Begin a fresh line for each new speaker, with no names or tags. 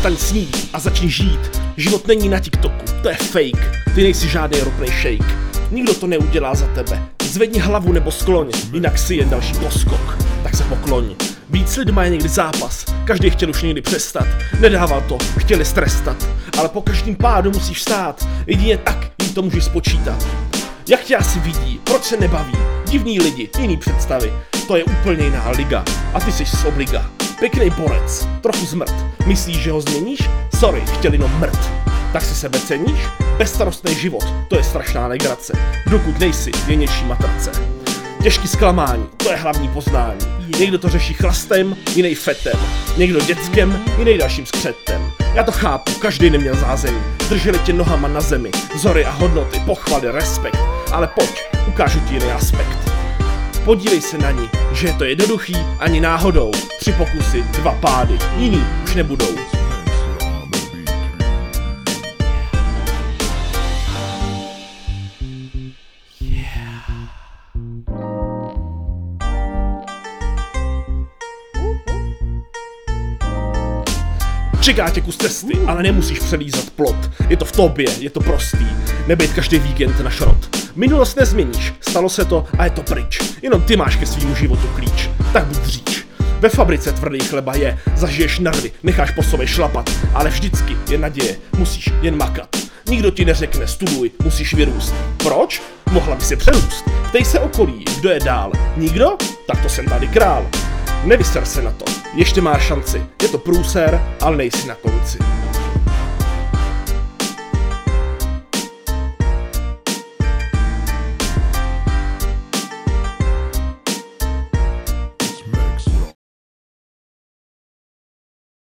Přestaň snít a začni žít. Život není na TikToku, to je fake. Ty nejsi žádný ropný shake. Nikdo to neudělá za tebe. Zvedni hlavu nebo skloň, jinak si jen další poskok. Tak se pokloň. Víc lidma je někdy zápas, každý chtěl už někdy přestat. Nedával to, chtěli strestat, ale po každém pádu musíš vstát. Jedině tak jim to můžeš spočítat. Jak tě asi vidí, proč se nebaví? Divní lidi, jiný představy, to je úplně jiná liga. A ty jsi z obliga. Pěkný borec, trochu zmrt. Myslíš, že ho změníš? Sorry, chtěl jenom mrt. Tak si sebe ceníš? Bezstarostný život, to je strašná legrace. Dokud nejsi, je něčí matrace. Těžký zklamání, to je hlavní poznání. Někdo to řeší chlastem, jiný fetem. Někdo dětskem, jiný dalším skřetem. Já to chápu, každý neměl zázemí. Drželi tě nohama na zemi, vzory a hodnoty, pochvaly, respekt. Ale pojď, ukážu ti jiný aspekt. Podívej se na ní, že je to jednoduchý ani náhodou. Tři pokusy, dva pády, jiný už nebudou. Čeká tě kus cesty, ale nemusíš přelízat plot. Je to v tobě, je to prostý. Nebejt každý víkend na šrot. Minulost nezměníš, stalo se to a je to pryč. Jenom ty máš ke svýmu životu klíč. Tak buď říč. Ve fabrice tvrdý chleba je, zažiješ narvy, necháš po sobě šlapat, ale vždycky je naděje, musíš jen makat. Nikdo ti neřekne, studuj, musíš vyrůst. Proč? Mohla by si přerůst. Ptej se okolí, kdo je dál. Nikdo? Tak to jsem tady král. Nevyser se na to, ještě máš šanci. Je to průser, ale nejsi na konci.